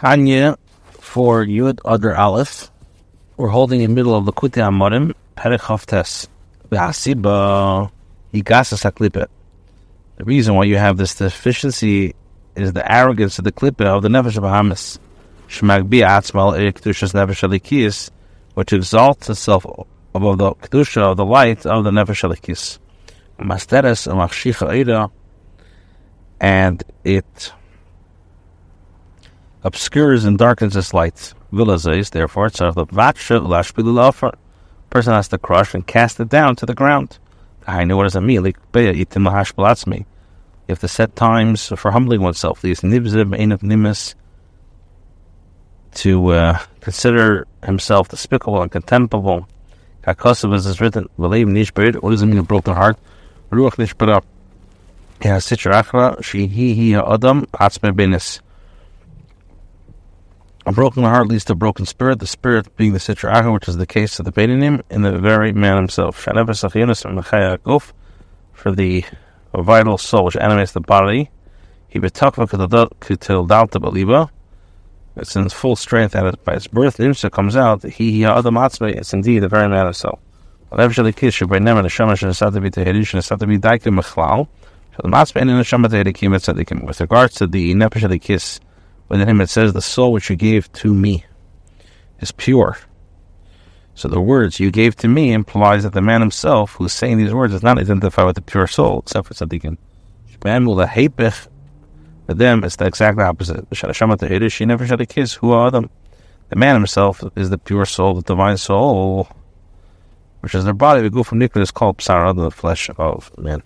Tanya for Yud Adar Aleph. We're holding in the middle of the Kuti Amorim, Perek Chaf Tes. V'hasiba higasas haklipa. The reason why you have this deficiency is the arrogance of the klipa of the Nefesh Bahamis. Shemagbi atzmal kedushas Nefesh Elokis, which exalts itself above the kedusha of the light of the Nefesh Elokis. Masteres and and it obscures and darkens its light. Vilazes, therefore, it's of the vatsha. Person has to crush and cast it down to the ground. I know what does it mean? You have to set times for humbling oneself. These nibzib of nimis to uh, consider himself despicable and contemptible. Kakosov is written, what does it mean a broken heart? Ruach nishbara. Yeah, sitra he he adam, atzme benis. A broken heart leads to a broken spirit, the spirit being the Sitra Achra, which is the case of the Beinanim, in the very man himself. For the vital soul which animates the body, he. It's in full strength at by its birth. The Imsa comes out, he he adam atzme, it's indeed the very man himself. And. With regards to the nefesh of the kiss, Within him it says, The soul which you gave to me is pure. So the words you gave to me implies that the man himself who's saying these words is not identified with the pure soul, except for tzaddikim. For them, it's the exact opposite. She never shed a. Who are them? The man himself is the pure soul, the divine soul, which is their body. We go from Nicholas called Psara, the flesh of man.